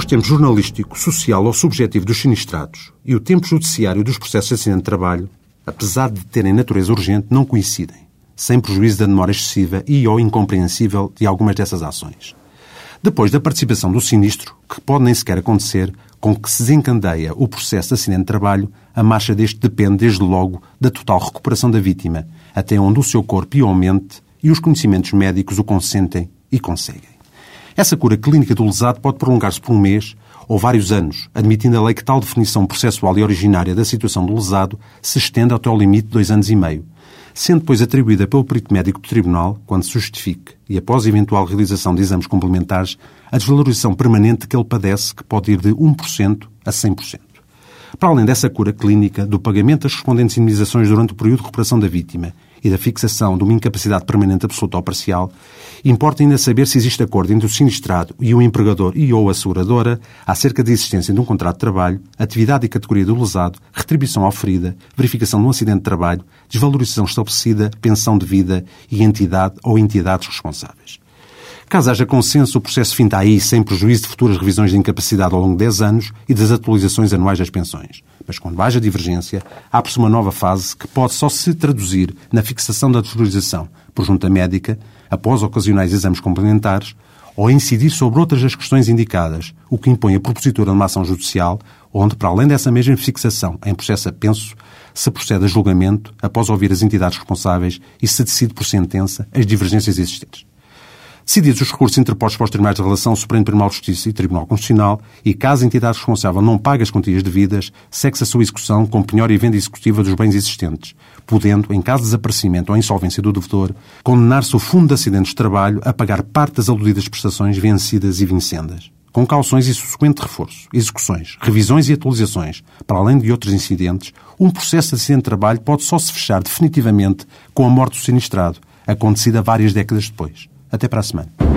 Os tempos jornalístico, social ou subjetivo dos sinistrados e o tempo judiciário dos processos de acidente de trabalho, apesar de terem natureza urgente, não coincidem, sem prejuízo da demora excessiva e ou incompreensível de algumas dessas ações. Depois da participação do sinistro, que pode nem sequer acontecer, com que se desencandeia o processo de acidente de trabalho, a marcha deste depende, desde logo, da total recuperação da vítima, até onde o seu corpo e a mente e os conhecimentos médicos o consentem e conseguem. Essa cura clínica do lesado pode prolongar-se por um mês ou vários anos, admitindo a lei que tal definição processual e originária da situação do lesado se estenda até ao limite de dois anos e meio, sendo depois atribuída pelo perito médico do Tribunal, quando se justifique, e após eventual realização de exames complementares, a desvalorização permanente que ele padece, que pode ir de 1% a 100%. Para além dessa cura clínica, do pagamento das correspondentes indemnizações durante o período de recuperação da vítima e da fixação de uma incapacidade permanente absoluta ou parcial, importa ainda saber se existe acordo entre o sinistrado e o empregador e ou a seguradora acerca da existência de um contrato de trabalho, atividade e categoria do lesado, retribuição oferida, verificação de um acidente de trabalho, desvalorização estabelecida, pensão de vida e entidade ou entidades responsáveis. Caso haja consenso, o processo finta aí sem prejuízo de futuras revisões de incapacidade ao longo de 10 anos e das atualizações anuais das pensões. Mas quando haja divergência, abre-se uma nova fase que pode só se traduzir na fixação da desvalorização por junta médica, após ocasionais exames complementares, ou incidir sobre outras das questões indicadas, o que impõe a propositura de uma ação judicial, onde, para além dessa mesma fixação em processo a penso, se procede a julgamento após ouvir as entidades responsáveis e se decide por sentença as divergências existentes. Decididos os recursos interpostos para os tribunais de relação Supremo Tribunal de Justiça e Tribunal Constitucional, e caso a entidade responsável não pague as quantias devidas, segue-se a sua execução com penhora e venda executiva dos bens existentes, podendo, em caso de desaparecimento ou insolvência do devedor, condenar-se o Fundo de Acidentes de Trabalho a pagar parte das aludidas prestações vencidas e vincendas com calções e subsequente reforço, execuções, revisões e atualizaçes, para além de outros incidentes, um processo de acidente de trabalho pode só se fechar definitivamente com a morte do sinistrado, acontecida várias décadas depois. Até para a semana.